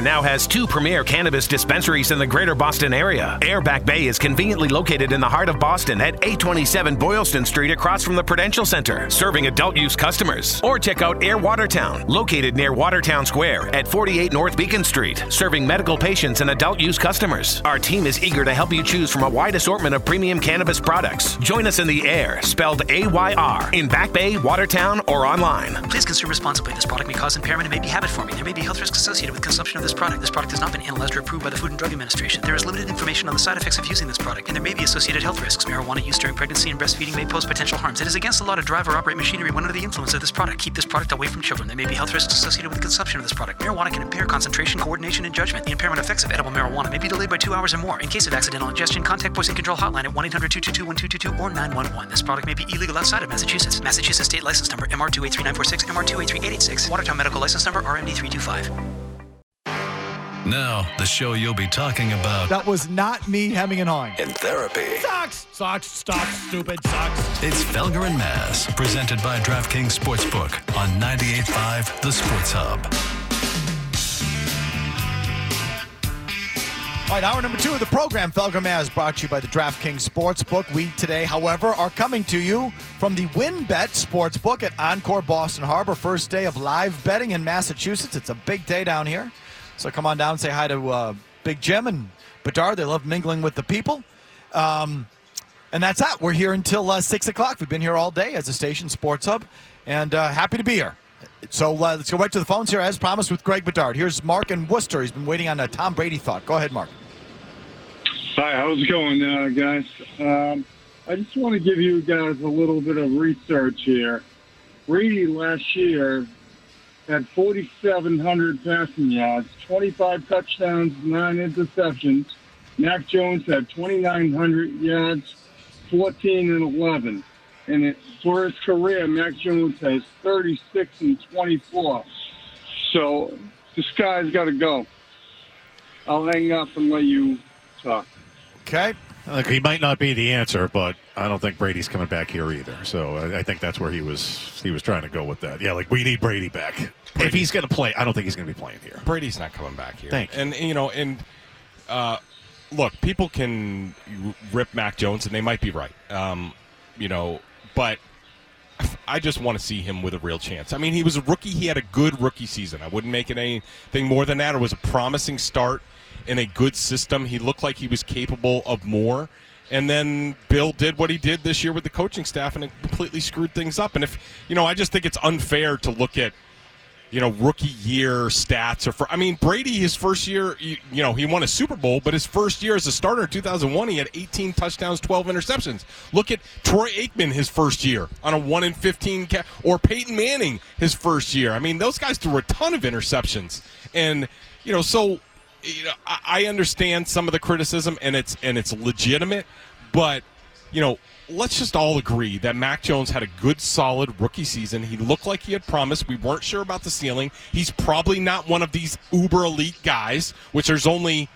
Now has two premier cannabis dispensaries in the greater Boston area. Ayr Back Bay is conveniently located in the heart of Boston at 827 Boylston Street across from the Prudential Center, serving adult use customers. Or check out Ayr Watertown, located near Watertown Square at 48 North Beacon Street, serving medical patients and adult use customers. Our team is eager to help you choose from a wide assortment of premium cannabis products. Join us in the air, spelled A Y R, in Back Bay, Watertown, or online. Please consume responsibly. This product may cause impairment and may be habit forming. There may be health risks associated with consumption of this product. This product has not been analyzed or approved by the Food and Drug Administration. There is limited information on the side effects of using this product, and there may be associated health risks. Marijuana use during pregnancy and breastfeeding may pose potential harms. It is against the law to drive or operate machinery when under the influence of this product. Keep this product away from children. There may be health risks associated with the consumption of this product. Marijuana can impair concentration, coordination, and judgment. The impairment effects of edible marijuana may be delayed by two hours or more. In case of accidental ingestion, contact Poison Control Hotline at 1 800 222 1222 or 911. This product may be illegal outside of Massachusetts. Massachusetts State License Number MR283946, MR283886, Watertown Medical License Number RMD325. Now, the show you'll be talking about That was not me hemming and hawing. in therapy. Sucks. Sucks. Stocks. Stupid. Sucks. It's Felger and Mazz, presented by DraftKings Sportsbook on 98.5 The Sports Hub. All right, hour number two of the program, Felger Mazz, brought to you by the DraftKings Sportsbook. We today, however, are coming to you from the WynnBET Sportsbook at Encore Boston Harbor. First day of live betting in Massachusetts. It's a big day down here. So come on down and say hi to uh, Big Jim and Bedard. They love mingling with the people. Um, and that's that. We're here until uh, 6 o'clock. We've been here all day as a station sports hub, and uh, happy to be here. So uh, let's go right to the phones here, as promised, with Greg Bedard. Here's Mark in Worcester. He's been waiting on a Tom Brady thought. Go ahead, Mark. Hi, how's it going, uh, guys? Um, I just want to give you guys a little bit of research here. Brady last year had 4,700 passing yards, 25 touchdowns, nine interceptions. Mac Jones had 2,900 yards, 14 and 11. And it, for his career, Mac Jones has 36 and 24. So this guy's got to go. I'll hang up and let you talk. Okay. Look, he might not be the answer, but I don't think Brady's coming back here either. So I, I think that's where he was he was trying to go with that. Yeah, like we need Brady back. If he's going to play, I don't think he's going to be playing here. Brady's not coming back here. Thank you. And you know, and uh, look, people can rip Mac Jones, and they might be right. Um, you know, but I just want to see him with a real chance. I mean, he was a rookie. He had a good rookie season. I wouldn't make it anything more than that. It was a promising start in a good system. He looked like he was capable of more. And then Bill did what he did this year with the coaching staff, and it completely screwed things up. And if you know, I just think it's unfair to look at you know rookie year stats or for I mean Brady his first year you, you know he won a Super Bowl but his first year as a starter in 2001 he had 18 touchdowns 12 interceptions. Look at Troy Aikman his first year on a 1 in 15 ca- or Peyton Manning his first year. I mean those guys threw a ton of interceptions. And you know so you know I, I understand some of the criticism and it's and it's legitimate but you know, let's just all agree that Mac Jones had a good, solid rookie season. He looked like he had promised. We weren't sure about the ceiling. He's probably not one of these uber elite guys, which there's only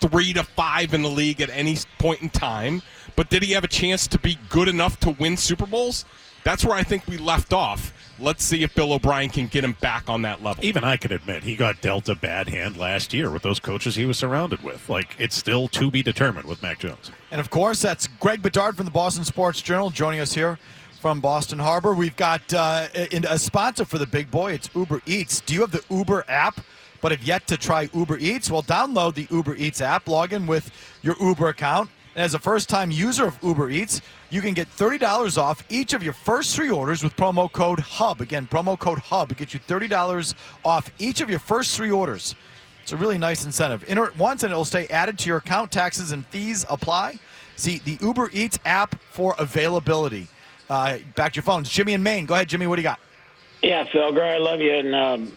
three to five in the league at any point in time. But did he have a chance to be good enough to win Super Bowls? That's where I think we left off. Let's see if Bill O'Brien can get him back on that level. Even I can admit he got dealt a bad hand last year with those coaches he was surrounded with. Like it's still to be determined with Mac Jones. And of course, that's Greg Bedard from the Boston Sports Journal joining us here from Boston Harbor. We've got uh, in- a sponsor for the big boy. It's Uber Eats. Do you have the Uber app? But have yet to try Uber Eats? Well, download the Uber Eats app, log in with your Uber account, and as a first time user of Uber Eats, you can get $30 off each of your first three orders with promo code HUB. Again, promo code HUB to get you $30 off each of your first three orders. It's a really nice incentive. Enter it once and it'll stay added to your account. Taxes and fees apply. See the Uber Eats app for availability. Uh, back to your phones. Jimmy in Maine. Go ahead, Jimmy. What do you got? Yeah, Felger, I love you. And um,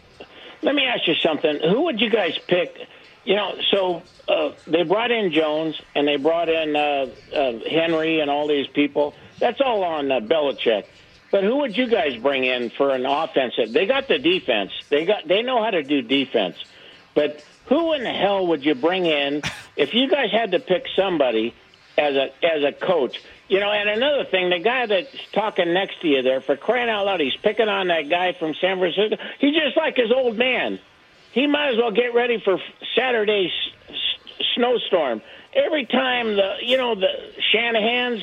let me ask you something. Who would you guys pick? You know, so uh, they brought in Jones and they brought in uh, uh, Henry and all these people. That's all on uh, Belichick. But who would you guys bring in for an offensive? They got the defense. They got. They know how to do defense. But who in the hell would you bring in if you guys had to pick somebody as a as a coach? You know, and another thing, the guy that's talking next to you there, for crying out loud, he's picking on that guy from San Francisco. He's just like his old man. He might as well get ready for Saturday's s- snowstorm. Every time the you know the Shanahan's,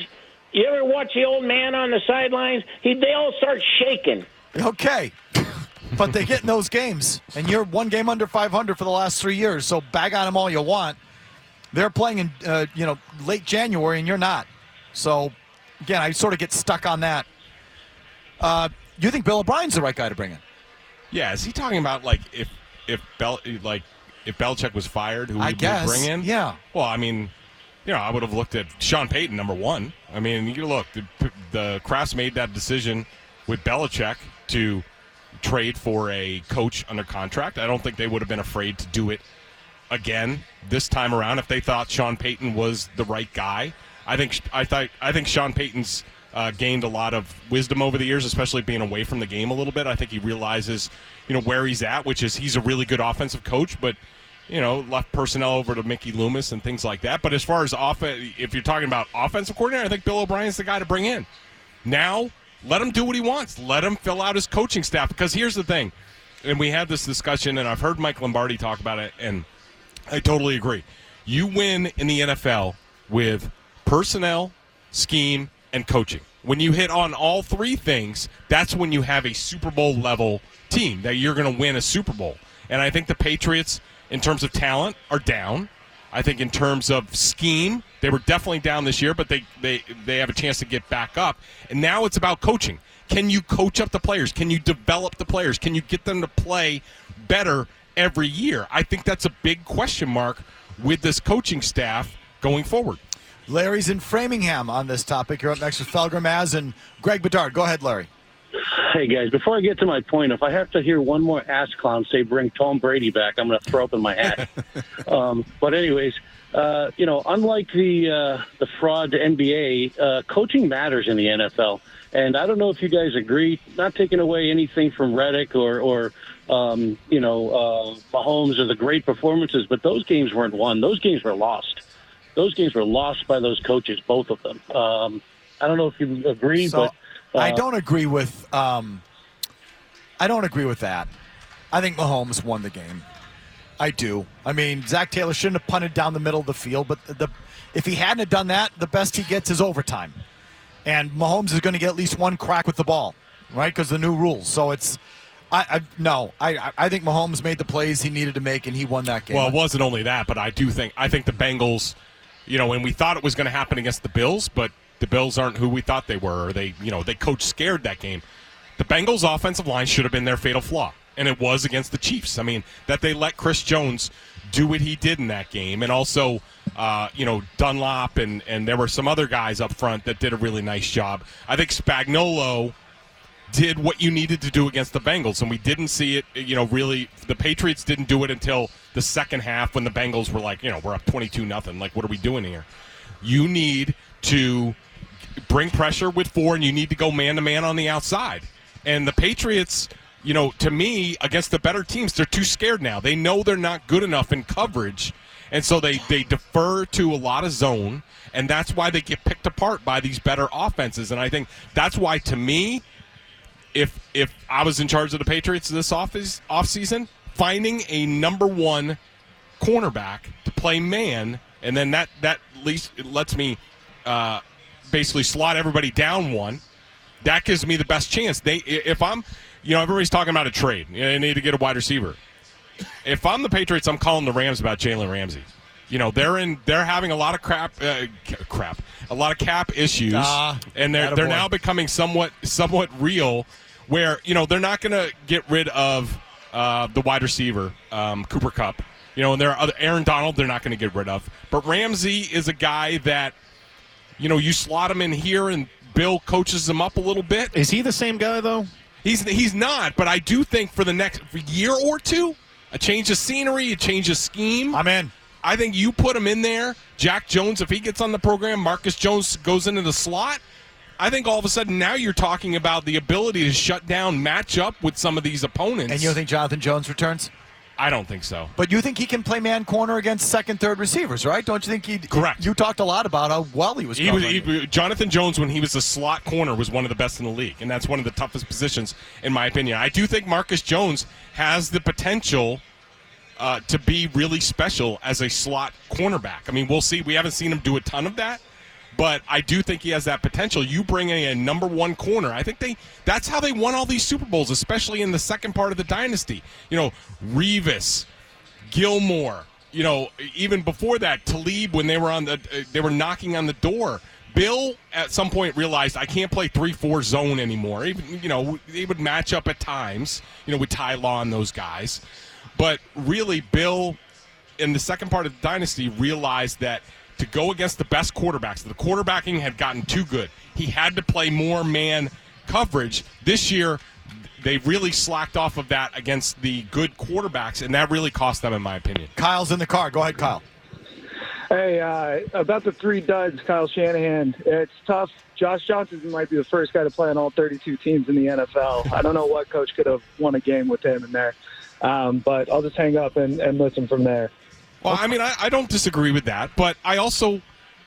you ever watch the old man on the sidelines? He they all start shaking. Okay. But they get in those games, and you're one game under 500 for the last three years. So bag on them all you want. They're playing in, uh, you know, late January, and you're not. So, again, I sort of get stuck on that. Uh, you think Bill O'Brien's the right guy to bring in? Yeah, is he talking about like if if Bel like if Belichick was fired, who he guess, would bring in? yeah. Well, I mean, you know, I would have looked at Sean Payton number one. I mean, you look, the, the Krafts made that decision with Belichick to trade for a coach under contract. I don't think they would have been afraid to do it again this time around if they thought Sean Payton was the right guy. I think I thought I think Sean Payton's uh, gained a lot of wisdom over the years, especially being away from the game a little bit. I think he realizes, you know, where he's at, which is he's a really good offensive coach, but you know, left personnel over to Mickey Loomis and things like that. But as far as off, if you're talking about offensive coordinator, I think Bill O'Brien's the guy to bring in. Now, let him do what he wants. Let him fill out his coaching staff. Because here's the thing, and we had this discussion, and I've heard Mike Lombardi talk about it, and I totally agree. You win in the NFL with personnel, scheme, and coaching. When you hit on all three things, that's when you have a Super Bowl level team that you're going to win a Super Bowl. And I think the Patriots, in terms of talent, are down. I think in terms of scheme, they were definitely down this year, but they, they, they have a chance to get back up. And now it's about coaching. Can you coach up the players? Can you develop the players? Can you get them to play better every year? I think that's a big question mark with this coaching staff going forward. Larry's in Framingham on this topic. You're up next with Felger Mazz and Greg Bedard. Go ahead, Larry. Hey guys, before I get to my point, if I have to hear one more ass clown say bring Tom Brady back, I'm going to throw up in my hat. um, but anyways, uh, you know, unlike the uh, the fraud NBA, uh, coaching matters in the NFL. And I don't know if you guys agree. Not taking away anything from Reddick or or um, you know uh, Mahomes or the great performances, but those games weren't won. Those games were lost. Those games were lost by those coaches, both of them. Um, I don't know if you agree, So but I uh, don't agree with. Um, I don't agree with that. I think Mahomes won the game. I do. I mean, Zac Taylor shouldn't have punted down the middle of the field, but the if he hadn't have done that, the best he gets is overtime, and Mahomes is going to get at least one crack with the ball, right? Because the new rules. So it's. I, I no, I I think Mahomes made the plays he needed to make, and he won that game. Well, it wasn't only that, but I do think I think the Bengals, you know, and we thought it was going to happen against the Bills, but the Bills aren't who we thought they were. Or they, you know, they coach scared that game. The Bengals' offensive line should have been their fatal flaw, and it was against the Chiefs. I mean, that they let Chris Jones do what he did in that game, and also, uh, you know, Dunlap and and there were some other guys up front that did a really nice job. I think Spagnuolo did what you needed to do against the Bengals, and we didn't see it. You know, really, the Patriots didn't do it until the second half when the Bengals were like, you know, we're up twenty-two nothing. Like, what are we doing here? You need to bring pressure with four, and you need to go man to man on the outside. And the Patriots, you know, to me, against the better teams, they're too scared now. They know they're not good enough in coverage, and so they they defer to a lot of zone, and that's why they get picked apart by these better offenses. And I think that's why, to me, if if I was in charge of the Patriots this off off season, finding a number one cornerback to play man, and then that that at least it lets me uh, basically slot everybody down one. That gives me the best chance. They if I'm, you know, everybody's talking about a trade. You know, they need to get a wide receiver. If I'm the Patriots, I'm calling the Rams about Jalen Ramsey. You know, they're in. They're having a lot of crap, uh, crap, a lot of cap issues, Ah, and they're they're attaboy. now becoming somewhat somewhat real. Where you know they're not going to get rid of uh, the wide receiver um, Cooper Kupp. You know, and there are other Aaron Donald. They're not going to get rid of, but Ramsey is a guy that you know you slot him in here, and Bill coaches him up a little bit. Is he the same guy though? He's he's not, but I do think for the next year or two, a change of scenery, a change of scheme. I'm in. I think you put him in there. Jack Jones, if he gets on the program, Marcus Jones goes into the slot. I think all of a sudden now you're talking about the ability to shut down, match up with some of these opponents. And you don't think Jonathan Jones returns? I don't think so. But you think he can play man corner against second, third receivers, right? Don't you think he? Correct. You talked a lot about how well he was. He was, he, Jonathan Jones, when he was a slot corner, was one of the best in the league, and that's one of the toughest positions, in my opinion. I do think Marcus Jones has the potential uh, to be really special as a slot cornerback. I mean, we'll see. We haven't seen him do a ton of that, but I do think he has that potential. You bring in a number one corner. I think they that's how they won all these Super Bowls, especially in the second part of the dynasty. You know, Revis, Gilmore. You know, even before that, Talib when they were on the uh, they were knocking on the door. Bill at some point realized I can't play three four zone anymore. Even you know they would match up at times. You know with Ty Law and those guys, but really Bill in the second part of the dynasty realized that to go against the best quarterbacks, the quarterbacking had gotten too good. He had to play more man coverage this year. They really slacked off of that against the good quarterbacks, and that really cost them, in my opinion. Kyle's in the car. Go ahead, Kyle. Hey, uh, about the three duds, Kyle Shanahan. It's tough. Josh Johnson might be the first guy to play on all 32 teams in the NFL. I don't know what coach could have won a game with him in there, um, but I'll just hang up and, and listen from there. Well, I mean, I, I don't disagree with that, but I also,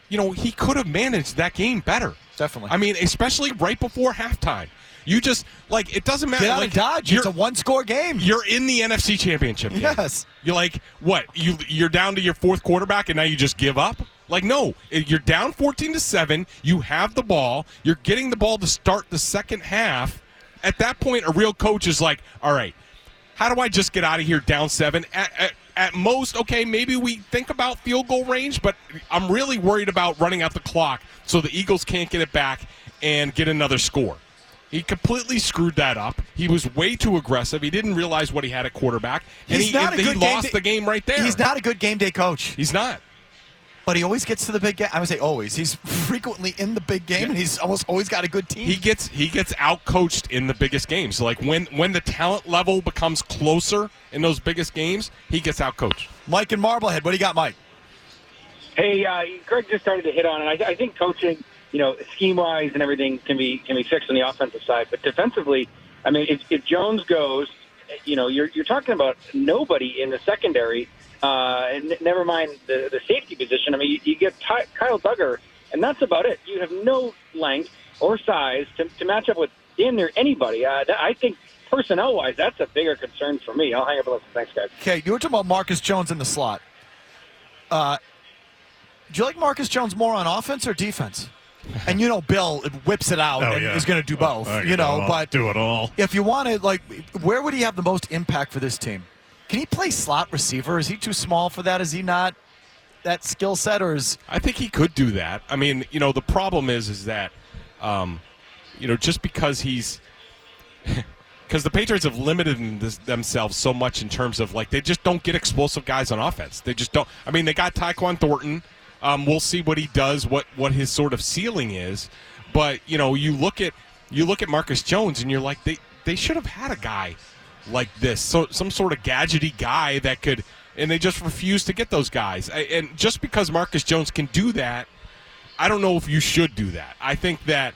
you know, he could have managed that game better. Definitely. I mean, especially right before halftime. You just like it doesn't matter. Get out like, of Dodge. It's a one-score game. You're in the NFC Championship. game. Yes. You're like, what? You you're down to your fourth quarterback, and now you just give up? Like, no. You're down 14 to seven. You have the ball. You're getting the ball to start the second half. At that point, a real coach is like, all right, how do I just get out of here down seven? At, at, at most, okay, maybe we think about field goal range, but I'm really worried about running out the clock so the Eagles can't get it back and get another score. He completely screwed that up. He was way too aggressive. He didn't realize what he had at quarterback, and He's he, he lost game the game right there. He's not a good game day coach. He's not. But he always gets to the big game. I would say always. He's frequently in the big game, and he's almost always got a good team. He gets he gets out coached in the biggest games. Like when when the talent level becomes closer in those biggest games, he gets out coached. Mike and Marblehead. What do you got, Mike? Hey, uh, Greg just started to hit on it. I, I think coaching, you know, scheme wise and everything can be can be fixed on the offensive side, but defensively, I mean, if, if Jones goes, you know, you're you're talking about nobody in the secondary. Uh, and never mind the the safety position. I mean, you, you get Ty, Kyle Dugger, and that's about it. You have no length or size to, to match up with damn near anybody. Uh, that, I think personnel wise, that's a bigger concern for me. I'll hang up and listen. Thanks, guys. Okay, you were talking about Marcus Jones in the slot. Uh, do you like Marcus Jones more on offense or defense? And you know, Bill whips it out Oh, and yeah. is going to do both. I can you know, it but do it all. if you want to, like, where would he have the most impact for this team? Can he play slot receiver? Is he too small for that? Is he not that skill set, or is I think he could do that. I mean, you know, the problem is is that, um, you know, just because he's because the Patriots have limited this, themselves so much in terms of like they just don't get explosive guys on offense. They just don't. I mean, they got Tyquan Thornton. Um, we'll see what he does, what what his sort of ceiling is. But you know, you look at you look at Marcus Jones, and you're like, they they should have had a guy like this, so some sort of gadgety guy that could. And they just refuse to get those guys. And just because Marcus Jones can do that, I don't know if you should do that. I think that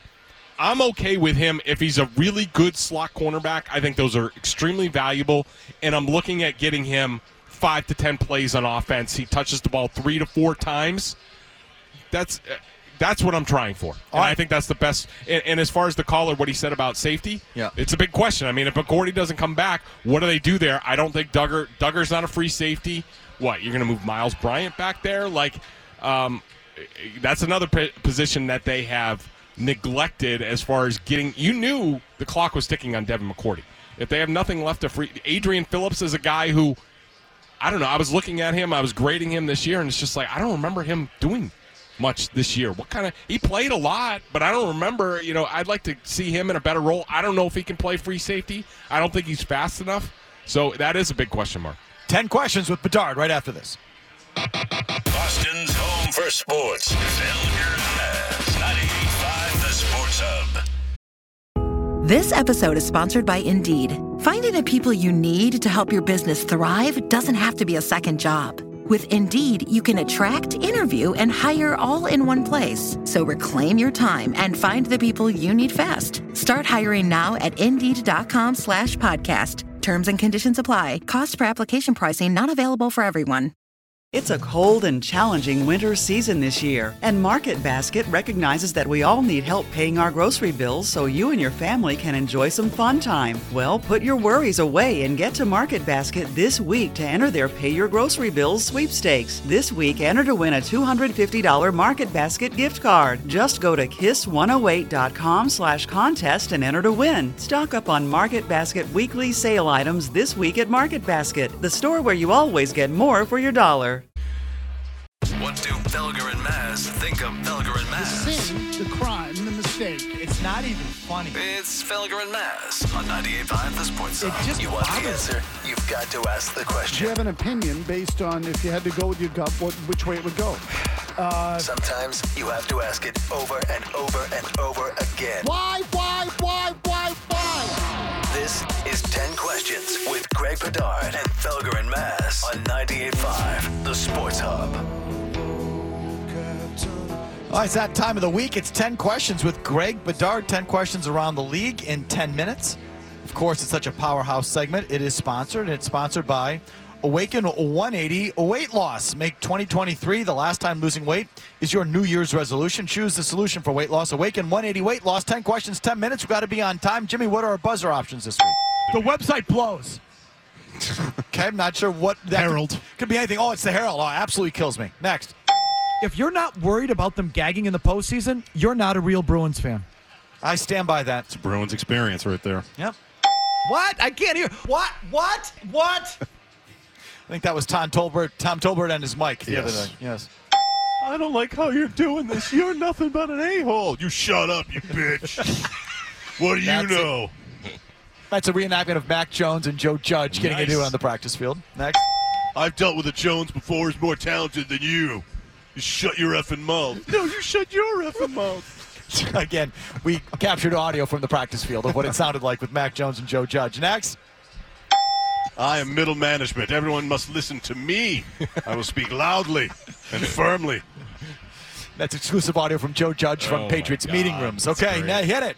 I'm okay with him if he's a really good slot cornerback. I think those are extremely valuable, and I'm looking at getting him five to ten plays on offense. He touches the ball three to four times. That's that's what I'm trying for, and I think that's the best. And, and as far as the caller, what he said about safety, Yeah. it's a big question. I mean, if McCourty doesn't come back, what do they do there? I don't think Dugger Dugger's not a free safety. What you're going to move Miles Bryant back there? Like, um, that's another p- position that they have neglected as far as getting. You knew the clock was ticking on Devin McCourty. If they have nothing left to free, Adrian Phillips is a guy who, I don't know. I was looking at him, I was grading him this year, and it's just like I don't remember him doing much this year. What kind of he played a lot, but I don't remember. You know, I'd like to see him in a better role. I don't know if he can play free safety. I don't think he's fast enough. So that is a big question mark. 10 questions with Bedard right after this. Boston's home for sports. Phil Hernandez, 98.5 The Sports Hub. This episode is sponsored by Indeed. Finding the people you need to help your business thrive doesn't have to be a second job. With Indeed, you can attract, interview, and hire all in one place. So reclaim your time and find the people you need fast. Start hiring now at Indeed.com slash podcast. Terms and conditions apply. Cost per application pricing not available for everyone. It's a cold and challenging winter season this year, and Market Basket recognizes that we all need help paying our grocery bills so you and your family can enjoy some fun time. Well, put your worries away and get to Market Basket this week to enter their Pay Your Grocery Bills sweepstakes. This week, enter to win a $250 Market Basket gift card. Just go to kiss108.com slash contest and enter to win. Stock up on Market Basket weekly sale items this week at Market Basket, the store where you always get more for your dollar. What do Felger and Mazz think of Felger and Mazz? The sin, the crime, the mistake. It's not even funny. It's Felger and Maz on 98.5 The Sports It Zone. just You want the bothers answer? You've got to ask the question. Do question. you have an opinion based on if you had to go with your gut, what, which way it would go? Uh, Sometimes you have to ask it over and over and over again. why, why? This is 10 Questions with Greg Bedard and Felger and Mazz on 98.5 The Sports Hub. Right, it's that time of the week. It's 10 questions with Greg Bedard. 10 questions around the league in 10 minutes. Of course, it's such a powerhouse segment. It is sponsored, and it's sponsored by Awaken 180 Weight Loss. Make 2023 the last time losing weight is your New Year's resolution. Choose the solution for weight loss. Awaken 180 Weight Loss. 10 questions, 10 minutes. We've got to be on time. Jimmy, what are our buzzer options this week? The website blows. Okay, I'm not sure what that Herald. Could, could be anything. Oh, it's the Herald. Oh, absolutely kills me. Next. If you're not worried about them gagging in the postseason, you're not a real Bruins fan. I stand by that. It's Bruins experience right there. Yep. What? I can't hear. What? What? What? I think that was Tom Tolbert, Tom Tolbert and his mic the other Yes. day. Yes. I don't like how you're doing this. You're nothing but an a-hole. You shut up, you bitch. what do you That's it. know? That's a reenactment of Mac Jones and Joe Judge getting Nice. into it on the practice field. Next. I've dealt with a Jones before who's more talented than you. You shut your effing mouth. No, you shut your effing mouth. Again, we captured audio from the practice field of what it sounded like with Mac Jones and Joe Judge. Next. I am middle management. Everyone must listen to me. I will speak loudly and firmly. That's exclusive audio from Joe Judge from Oh, Patriots God. meeting rooms. Okay, great. now hit it.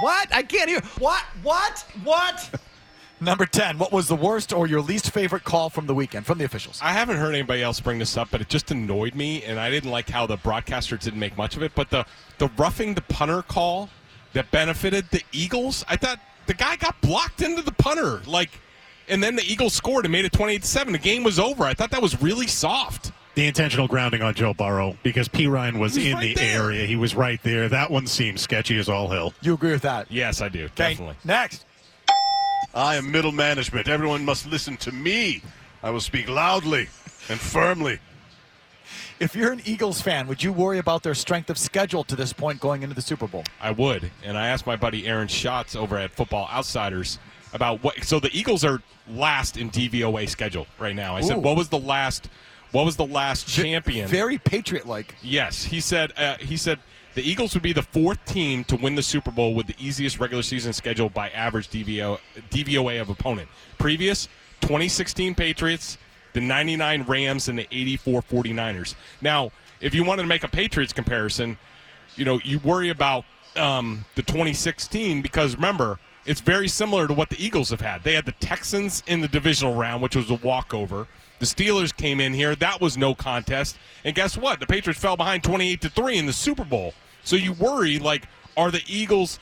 What? I can't hear. What? What? What? Number 10. What was the worst or your least favorite call from the weekend from the officials? I haven't heard anybody else bring this up, but it just annoyed me, and I didn't like how the broadcaster didn't make much of it. But the the roughing the punter call that benefited the Eagles, I thought the guy got blocked into the punter, like, and then the Eagles scored and made it twenty eight to seven. The game was over. I thought that was really soft. The intentional grounding on Joe Burrow because Perine was, He was in right the there. area. He was right there. That one seems sketchy as all hell. You agree with that? Yes, I do. Okay, Definitely. Next. I am middle management. Everyone must listen to me. I will speak loudly and firmly. If you're an Eagles fan, would you worry about their strength of schedule to this point going into the Super Bowl? I would. And I asked my buddy Aaron Schatz over at Football Outsiders about what. So the Eagles are last in DVOA schedule right now. I said, what was the last? What was the last champion? Very Patriot-like. Yes, he said. Uh, he said the Eagles would be the fourth team to win the Super Bowl with the easiest regular season schedule by average DVO, DVOA of opponent. Previous 2016 Patriots, the 99 Rams, and the 84 49ers. Now, if you wanted to make a Patriots comparison, you know you worry about um, the 2016 because remember it's very similar to what the Eagles have had. They had the Texans in the divisional round, which was a walkover. The Steelers came in here, that was no contest. And guess what? The Patriots fell behind 28 to 3 in the Super Bowl. So you worry like are the Eagles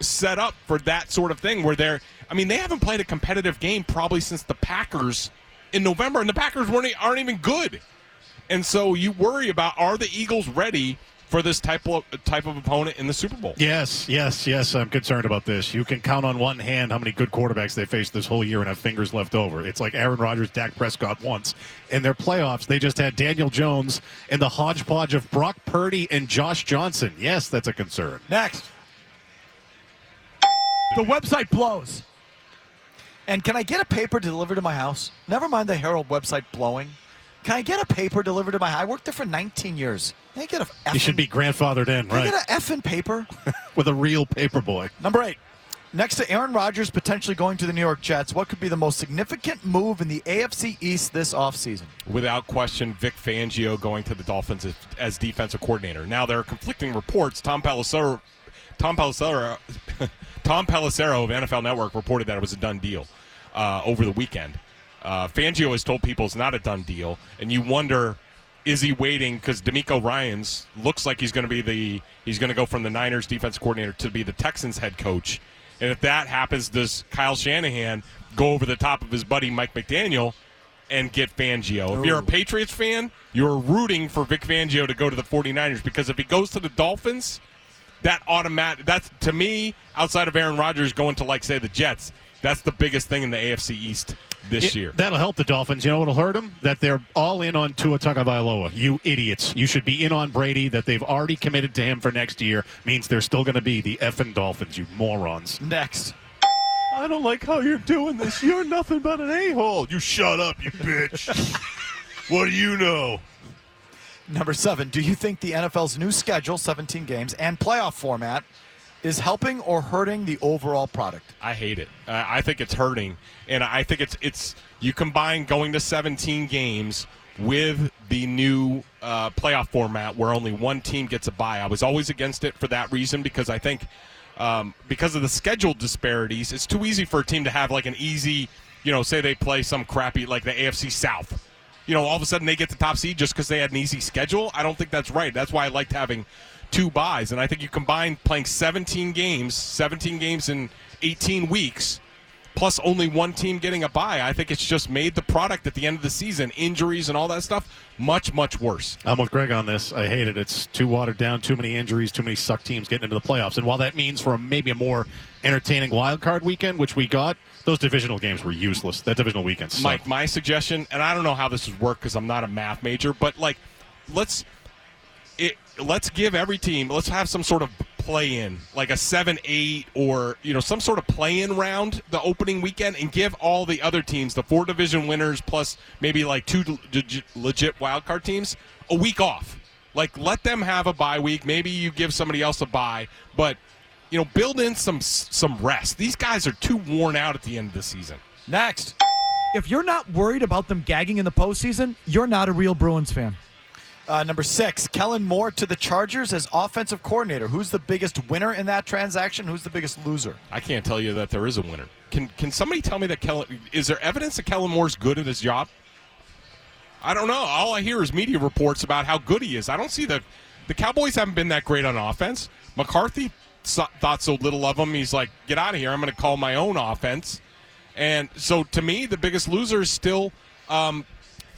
set up for that sort of thing where they're I mean, they haven't played a competitive game probably since the Packers in November and the Packers weren't aren't even good. And so you worry about are the Eagles ready for this type of type of opponent in the Super Bowl? Yes, yes, yes. I'm concerned about this. You can count on one hand how many good quarterbacks they faced this whole year and have fingers left over. It's like Aaron Rodgers, Dak Prescott once. In their playoffs, they just had Daniel Jones and the hodgepodge of Brock Purdy and Josh Johnson. Yes, that's a concern. Next. The website blows. And can I get a paper delivered to my house? Never mind the Herald website blowing. Can I get a paper delivered to my house? I worked there for 19 years. Can I get a effing, You should be grandfathered in, right? Can I get an effing paper? With a real paper boy. Number eight. Next to Aaron Rodgers potentially going to the New York Jets, what could be the most significant move in the AFC East this offseason? Without question, Vic Fangio going to the Dolphins as, as defensive coordinator. Now there are conflicting reports. Tom Pelissero, Tom Pelissero, Tom Pelissero of NFL Network reported that it was a done deal uh, over the weekend. Uh, Fangio has told people it's not a done deal, and you wonder is he waiting? Because DeMeco Ryans looks like he's going to be the he's going to go from the Niners defense coordinator to be the Texans head coach, and if that happens, does Kyle Shanahan go over the top of his buddy Mike McDaniel and get Fangio? If you're a Patriots fan, you're rooting for Vic Fangio to go to the 49ers because if he goes to the Dolphins, that automatic that's to me outside of Aaron Rodgers going to like say the Jets, that's the biggest thing in the AFC East this It- year. That'll help the Dolphins. You know what'll hurt them? That they're all in on Tua Tagovailoa. You idiots! You should be in on Brady. That they've already committed to him for next year means they're still going to be the effing Dolphins. You morons. Next. I don't like how you're doing this. You're nothing but an a-hole. You shut up, you bitch. what do you know? Number seven, do you think the NFL's new schedule, 17 games, and playoff format is helping or hurting the overall product? I hate it. Uh, I think it's hurting, and I think it's it's you combine going to 17 games with the new uh, playoff format where only one team gets a bye. I was always against it for that reason because I think um, because of the schedule disparities, it's too easy for a team to have like an easy, you know, say they play some crappy like the AFC South. You know, all of a sudden they get the top seed just because they had an easy schedule. I don't think that's right. That's why I liked having two buys, and I think you combine playing 17 games, 17 games in 18 weeks, plus only one team getting a buy. I think it's just made the product at the end of the season, injuries and all that stuff, much much worse. I'm with Greg on this. I hate it. It's too watered down, too many injuries, too many suck teams getting into the playoffs. And while that means for a, maybe a more entertaining wild card weekend, which we got, those divisional games were useless. That divisional weekend sucked. Mike, my suggestion, and I don't know how this would work because I'm not a math major, but like, let's it, let's give every team, let's have some sort of play in, like a seven, eight, or you know, some sort of play in round the opening weekend, and give all the other teams, the four division winners plus maybe like two legit, legit wild card teams, a week off. Like, let them have a bye week. Maybe you give somebody else a bye, but you know, build in some some rest. These guys are too worn out at the end of the season. Next. If you're not worried about them gagging in the postseason, you're not a real Bruins fan. Uh, number six, Kellen Moore to the Chargers as offensive coordinator. Who's the biggest winner in that transaction? Who's the biggest loser? I can't tell you that there is a winner. Can Can somebody tell me that Kellen? Is there evidence that Kellen Moore's good at his job? I don't know. All I hear is media reports about how good he is. I don't see the the Cowboys haven't been that great on offense. McCarthy thought so little of him. He's like, get out of here. I'm going to call my own offense. And so to me, the biggest loser is still um,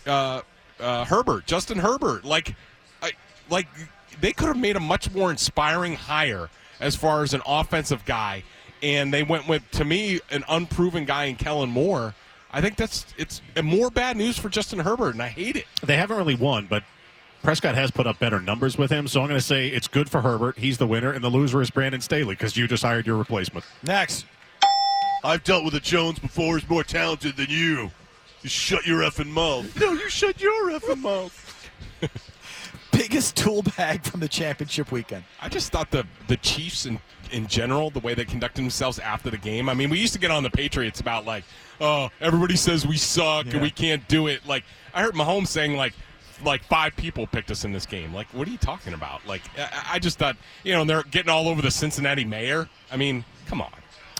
uh, uh, Herbert, Justin Herbert. Like, I, like they could have made a much more inspiring hire as far as an offensive guy, and they went with to me an unproven guy in Kellen Moore. I think that's it's more bad news for Justin Herbert, and I hate it. They haven't really won, but Prescott has put up better numbers with him. So I'm going to say it's good for Herbert. He's the winner, and the loser is Brandon Staley because you just hired your replacement. Next. I've dealt with a Jones before. He's more talented than you. You shut your effing mouth. No, you shut your effing mouth. Biggest tool bag from the championship weekend. I just thought the the Chiefs in in general, the way they conducted themselves after the game. I mean, we used to get on the Patriots about like, oh, everybody says we suck Yeah. and we can't do it. Like I heard Mahomes saying like like five people picked us in this game. Like, what are you talking about? Like, I, I just thought, you know, they're getting all over the Cincinnati mayor. I mean, come on.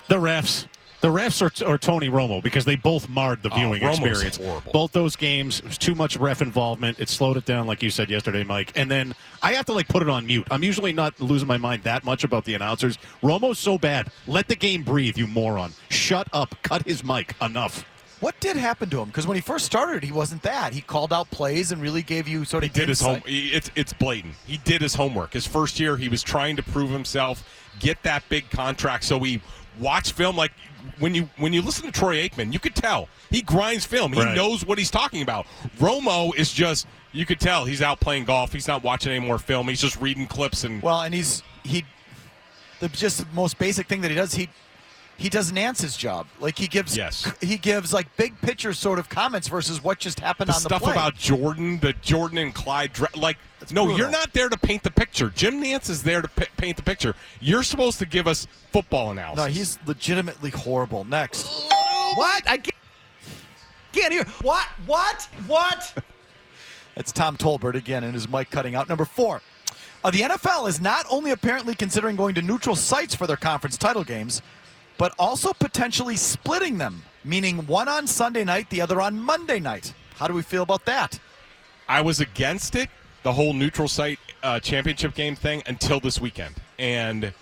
The refs. The refs are, are Tony Romo because they both marred the Oh, viewing Romo's experience. horrible. Both those games, it was too much ref involvement. It slowed it down, like you said yesterday, Mike. And then I have to like put it on mute. I'm usually not losing my mind that much about the announcers. Romo's so bad. Let the game breathe, you moron. Shut up. Cut his mic. Enough. What did happen to him? Because when he first started, he wasn't that. He called out plays and really gave you sort of He did his home. he- It's it's blatant. He did his homework. His first year, he was trying to prove himself, get that big contract. So he watched film like when you when you listen to Troy Aikman, you could tell he grinds film. He Right. knows what he's talking about. Romo is just you could tell he's out playing golf. He's not watching any more film. He's just reading clips and Well, and he's he, the just the most basic thing that he does he. He does Nantz's job. Like he gives, Yes. he gives like big picture sort of comments versus what just happened the on the stuff play. about Jordan, the Jordan and Clyde, dra- like no, brutal. you're not there to paint the picture. Jim Nantz is there to p- paint the picture. You're supposed to give us football analysis. no, he's legitimately horrible. Next, What? I can't, can't hear. What? What? What? It's Tom Tolbert again and his mic cutting out. Number four. Uh, the NFL is not only apparently considering going to neutral sites for their conference title games, but also potentially splitting them meaning one on Sunday night, the other on Monday night. How do we feel about that? I was against it, the whole neutral site uh, championship game thing, until this weekend, and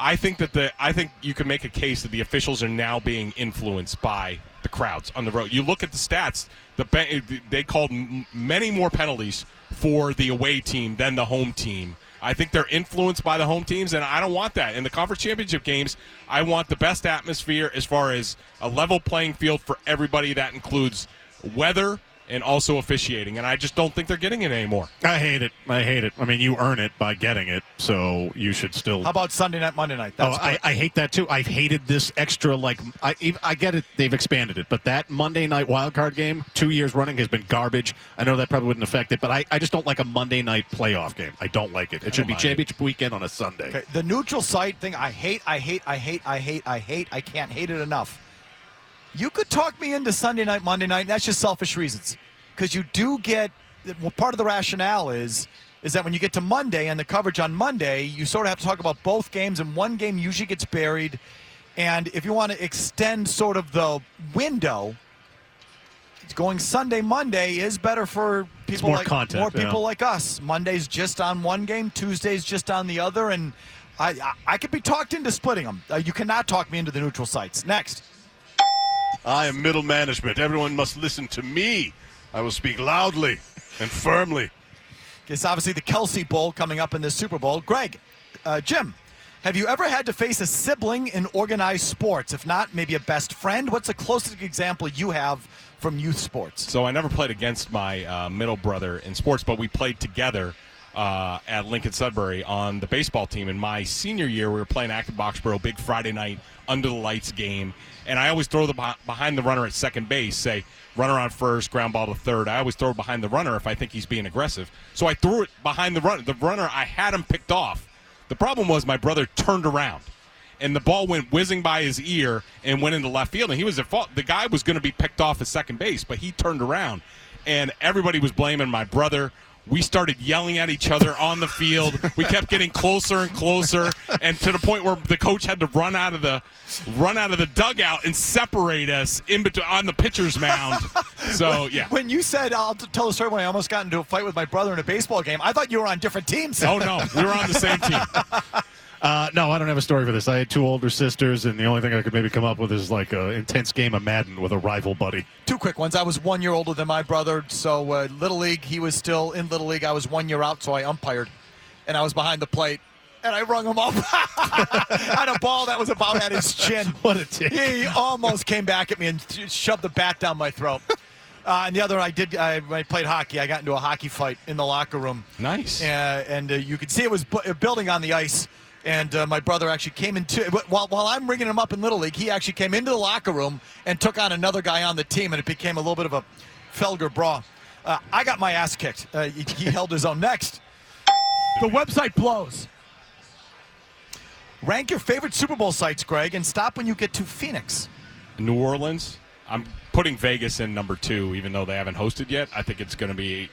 I think that the I think you can make a case that the officials are now being influenced by the crowds on the road. You look at the stats; the they called many more penalties for the away team than the home team. I think they're influenced by the home teams, and I don't want that. In the conference championship games, I want the best atmosphere as far as a level playing field for everybody. That includes weather and also officiating, and I just don't think they're getting it anymore. I hate it. I hate it. I mean, you earn it by getting it, so you should still. How about Sunday night, Monday night? Oh, I. I hate that too. I've hated this extra. Like, I, I get it. They've expanded it, but that Monday night wild card game, two years running, has been garbage. I know that probably wouldn't affect it, but I, I just don't like a Monday night playoff game. I don't like it. It should be mind it. championship weekend on a Sunday. Okay, the neutral site thing, I hate, I hate, I hate, I hate, I hate. I can't hate it enough. You could talk me into Sunday night, Monday night. That's just selfish reasons, because you do get. Well, part of the rationale is is that when you get to Monday and the coverage on Monday, you sort of have to talk about both games, and one game usually gets buried. And if you want to extend sort of the window, it's going Sunday, Monday is better for people more like content, more yeah. people like us. Monday's just on one game, Tuesday's just on the other, and I I, I could be talked into splitting them. Uh, you cannot talk me into the neutral sites. Next, I am middle management. Everyone must listen to me. I will speak loudly and firmly. it's obviously the Kelce Bowl coming up in the Super Bowl. Greg, uh, Jim. Have you ever had to face a sibling in organized sports? If not, maybe a best friend? What's the closest example you have from youth sports? So I never played against my uh, middle brother in sports, but we played together uh, at Lincoln Sudbury on the baseball team. In my senior year, we were playing Acton Boxborough, big Friday night under the lights game, and I always throw the behind the runner at second base. Say runner on first, ground ball to third. I always throw behind the runner if I think he's being aggressive. So I threw it behind the runner. The runner I had him picked off. The problem was my brother turned around and the ball went whizzing by his ear and went into left field. And he was at fault. The guy was going to be picked off at second base, but he turned around, and everybody was blaming my brother. We started yelling at each other on the field. We kept getting closer and closer, and to the point where the coach had to run out of the run out of the dugout and separate us in between on the pitcher's mound. So yeah. When you said, I'll tell the story when I almost got into a fight with my brother in a baseball game, I thought you were on different teams. Oh no, we were on the same team. Uh, no, I don't have a story for this. I had two older sisters, and the only thing I could maybe come up with is like an intense game of Madden with a rival buddy. Two quick ones. I was one year older than my brother, so uh, Little League, he was still in Little League. I was one year out, so I umpired, and I was behind the plate. And I rung him up on a ball that was about at his chin. What a dick. He almost came back at me and shoved the bat down my throat. Uh, and the other, I did. I, I played hockey, I got into a hockey fight in the locker room. Nice. Uh, and uh, you could see it was bu- building on the ice. And uh, my brother actually came into while while I'm ringing him up in little league. He actually came into the locker room and took on another guy on the team, and it became a little bit of a Felger brawl. Uh, I got my ass kicked. Uh, he, he held his own. Next, the website blows. Rank your favorite Super Bowl sites, Greg, and stop when you get to Phoenix. New Orleans. I'm putting Vegas in number two, even though they haven't hosted yet. I think it's going to be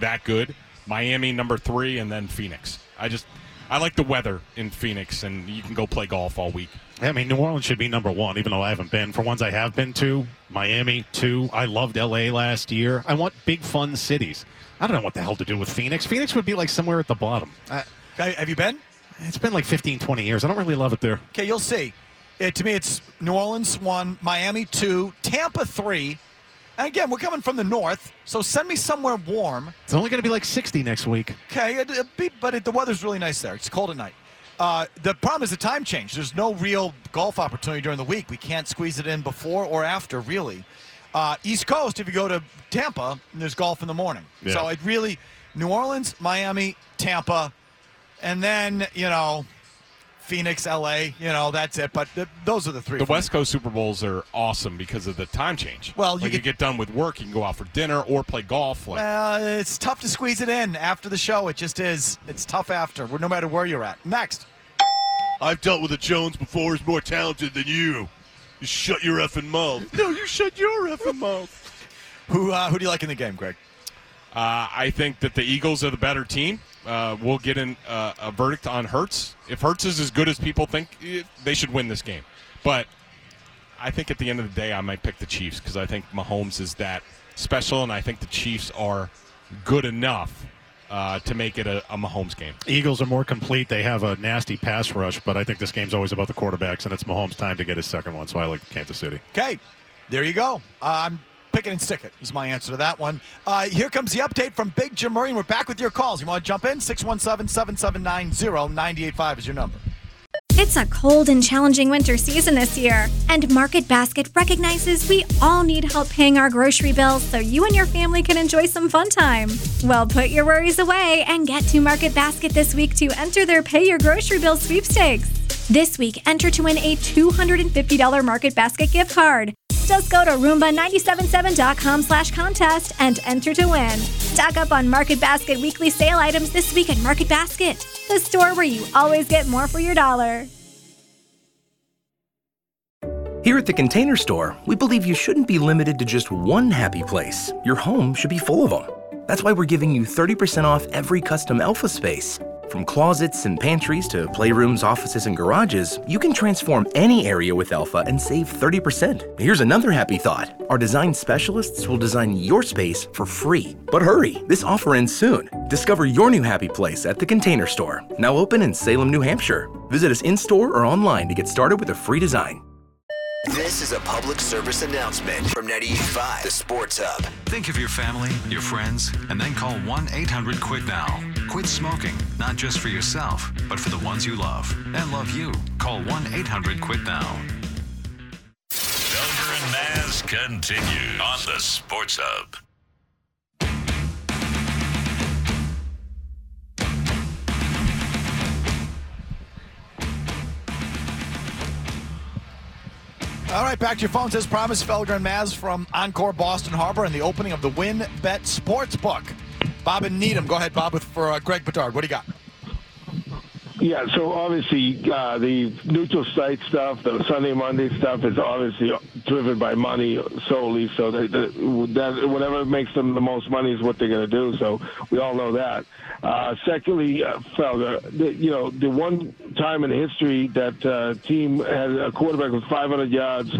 that good. Miami number three, and then Phoenix. I just I like the weather in Phoenix, and you can go play golf all week. I mean, New Orleans should be number one, even though I haven't been. For ones I have been to, Miami, two. I loved L.A. last year. I want big, fun cities. I don't know what the hell to do with Phoenix. Phoenix would be like somewhere at the bottom. Uh, have you been? It's been like 15, 20 years. I don't really love it there. Okay, you'll see. It, to me, it's New Orleans one, Miami two, Tampa three. And again, we're coming from the north, so send me somewhere warm. It's only going to be like 60 next week. Okay, it, it'll be, but it, the weather's really nice there. It's cold at night. Uh, the problem is the time change. There's no real golf opportunity during the week. We can't squeeze it in before or after, really. Uh, East Coast, if you go to Tampa, there's golf in the morning. Yeah. So it really, New Orleans, Miami, Tampa, and then you know, Phoenix, L.A. You know, that's it. But th- those are the three. The for me. West Coast Super Bowls are awesome because of the time change. Well, you like you get- get done with work, you can go out for dinner or play golf. Like, Well, it's tough to squeeze it in after the show. It just is. It's tough after, no matter where you're at. Next. I've dealt with a Jones before who's more talented than you. You shut your effing mouth. No, you shut your effing mouth. Who uh, who do you like in the game, Greg? Uh, I think that the Eagles are the better team. Uh, we'll get in, uh, a verdict on Hurts. If Hurts is as good as people think, eh, they should win this game. But I think at the end of the day, I might pick the Chiefs because I think Mahomes is that special, and I think the Chiefs are good enough uh, to make it a, a Mahomes game. Eagles are more complete. They have a nasty pass rush, but I think this game's always about the quarterbacks, and it's Mahomes' time to get his second one. So I like Kansas City. Okay, there you go. Uh, I'm picking and stick it is my answer to that one. Uh, here comes the update from Big Jim Murray, we're back with your calls. You want to jump in? 617-779-0985 is your number. It's a cold and challenging winter season this year, and Market Basket recognizes we all need help paying our grocery bills so you and your family can enjoy some fun time. Well, put your worries away and get to Market Basket this week to enter their Pay Your Grocery Bill sweepstakes. This week, enter to win a $250 Market Basket gift card. Just go to Rumba977.com slash contest and enter to win. Stock up on Market Basket weekly sale items this week at Market Basket, the store where you always get more for your dollar. Here at the Container Store, we believe you shouldn't be limited to just one happy place. Your home should be full of them. That's why we're giving you 30% off every custom Elfa space. From closets and pantries to playrooms, offices, and garages, you can transform any area with Elfa and save 30%. Here's another happy thought our design specialists will design your space for free. But hurry, this offer ends soon. Discover your new happy place at the Container Store, now open in Salem, New Hampshire. Visit us in store or online to get started with a free design. This is a public service announcement from 98.5 The Sports Hub. Think of your family, your friends, and then call 1 800 QUIT NOW. Quit smoking, not just for yourself, but for the ones you love and love you. Call 1 800 QUIT NOW. Felger and Mazz continue on the Sports Hub. All right, back to your phones. As promised, Felger and Mazz from Encore Boston Harbor and the opening of the Win Bet Sportsbook. Bob and Needham. Go ahead, Bob, with for uh, Greg Bedard. What do you got? Yeah, so obviously uh, the neutral site stuff, the Sunday Monday stuff is obviously driven by money solely. So that whatever makes them the most money is what they're going to do. So we all know that. Uh, secondly, uh, the, you know the one time in history that uh, team had a quarterback with 500 yards,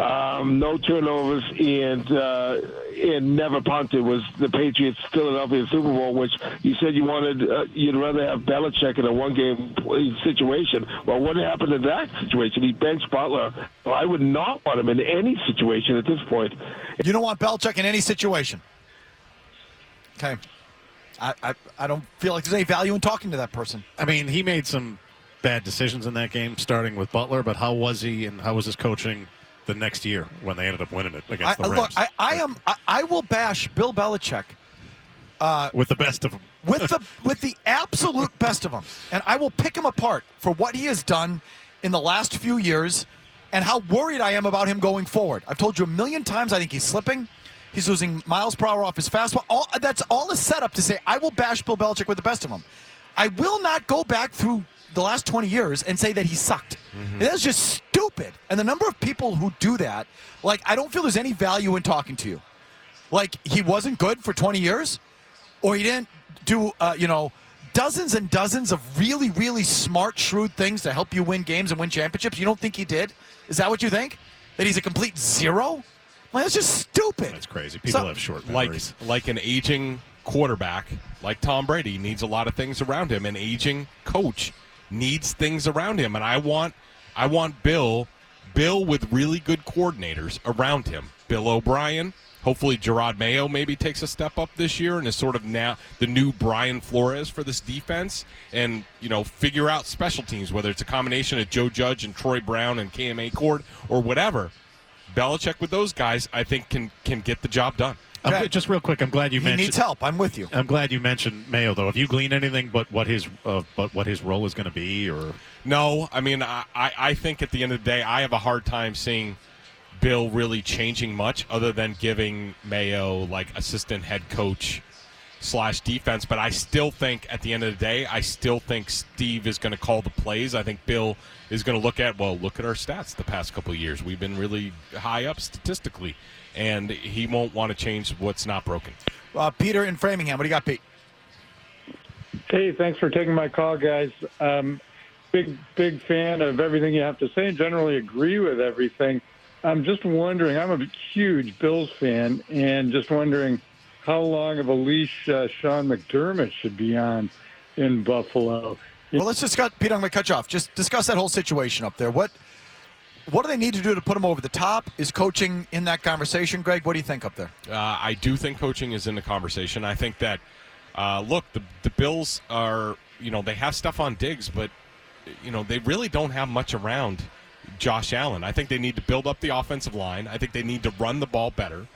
um, no turnovers, and uh, and never punted was the Patriots Philadelphia Super Bowl, which you said you wanted uh, you'd rather have Belichick in a one game situation. Well, what happened in that situation? He benched Butler. Well, I would not want him in any situation at this point. You don't want Belichick in any situation. Okay. I, I, I don't feel like there's any value in talking to that person. I mean, he made some bad decisions in that game, starting with Butler, but how was he and how was his coaching the next year when they ended up winning it against I, the Rams? look, I, I am I, I will bash Bill Belichick uh, with the best of them. with the with the absolute best of them, and I will pick him apart for what he has done in the last few years, and how worried I am about him going forward. I've told you a million times. I think he's slipping. He's losing miles per hour off his fastball. All that's all a setup to say I will bash Bill Belichick with the best of them. I will not go back through the last 20 years and say that he sucked. That's just stupid. And the number of people who do that, like I don't feel there's any value in talking to you. Like he wasn't good for 20 years, or he didn't do, uh, you know, dozens and dozens of really, really smart, shrewd things to help you win games and win championships. You don't think he did? Is that what you think? That he's a complete zero? Well, that's just stupid. That's crazy. People So- have short like memories. like an aging quarterback like Tom Brady needs a lot of things around him. An aging coach needs things around him, and I want I want Bill Bill with really good coordinators around him. Bill O'Brien. Hopefully, Jerod Mayo maybe takes a step up this year and is sort of now the new Brian Flores for this defense, and you know figure out special teams whether it's a combination of Joe Judge and Troy Brown and Cam Achord or whatever. Belichick with those guys, I think can can get the job done. Just real quick, I'm glad you He mentioned. needs help. I'm with you. I'm glad you mentioned Mayo, though. Have you gleaned anything but what his uh, but what his role is going to be, or No, I mean, I, I I think at the end of the day, I have a hard time seeing Bill really changing much other than giving Mayo like assistant head coach slash defense. But I still think at the end of the day, I still think Steve is going to call the plays. I think Bill is going to look at well, look at our stats the past couple of years. We've been really high up statistically, and he won't want to change what's not broken. Uh, Peter in Framingham. What do you got, Pete? Hey, thanks for taking my call, guys. Um, big, big fan of everything you have to say and generally agree with everything. I'm just wondering. I'm a huge Bills fan, and just wondering how long of a leash uh, Sean McDermott should be on in Buffalo. Well, let's discuss. Peter, I'm going to cut you off. Just discuss that whole situation up there. What what do they need to do to put him over the top? Is coaching in that conversation, Greg? What do you think up there? Uh, I do think coaching is in the conversation. I think that, uh, look, the, the Bills are, you know, they have stuff on Diggs, but, you know, they really don't have much around Josh Allen. I think they need to build up the offensive line. I think they need to run the ball better.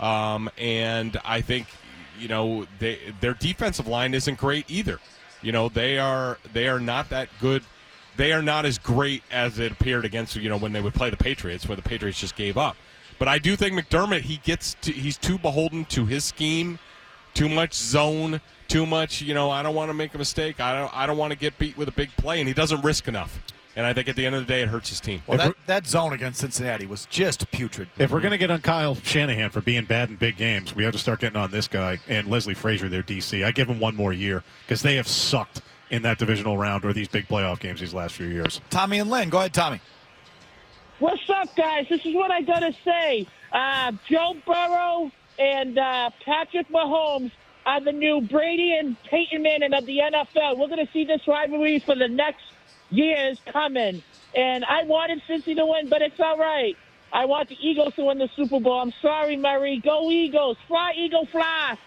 Um, and I think, you know, they, their defensive line isn't great either. You know, they are they are not that good they are not as great as it appeared against you know when they would play the Patriots, where the Patriots just gave up. But I do think McDermott he gets to, he's too beholden to his scheme, too much zone, too much. You know, I don't want to make a mistake. I don't I don't want to get beat with a big play, and he doesn't risk enough. And I think at the end of the day, it hurts his team. Well, that, that zone against Cincinnati was just putrid. If we're going to get on Kyle Shanahan for being bad in big games, we have to start getting on this guy and Leslie Frazier, their DC. I give him one more year because they have sucked in that divisional round or these big playoff games these last few years. Tommy and Lynn, go ahead, Tommy. What's up, guys? This is what I gotta say. Uh, Joe Burrow and uh, Patrick Mahomes are the new Brady and Peyton Manning of the NFL. We're gonna see this rivalry for the next years coming. And I wanted Cincy to win, but it's all right. I want the Eagles to win the Super Bowl. I'm sorry, Murray. Go Eagles. Fly, Eagle, fly.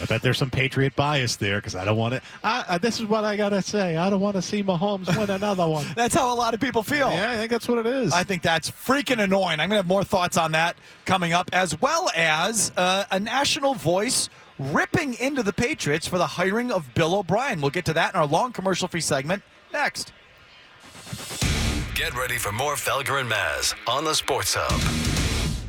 I bet there's some Patriot bias there because I don't want to. I, this is what I gotta say. I don't want to see Mahomes win another one. that's how a lot of people feel. Yeah, I think that's what it is. I think that's freaking annoying. I'm gonna have more thoughts on that coming up, as well as uh, a national voice ripping into the Patriots for the hiring of Bill O'Brien. We'll get to that in our long commercial-free segment next. Get ready for more Felger and Mazz on the Sports Hub.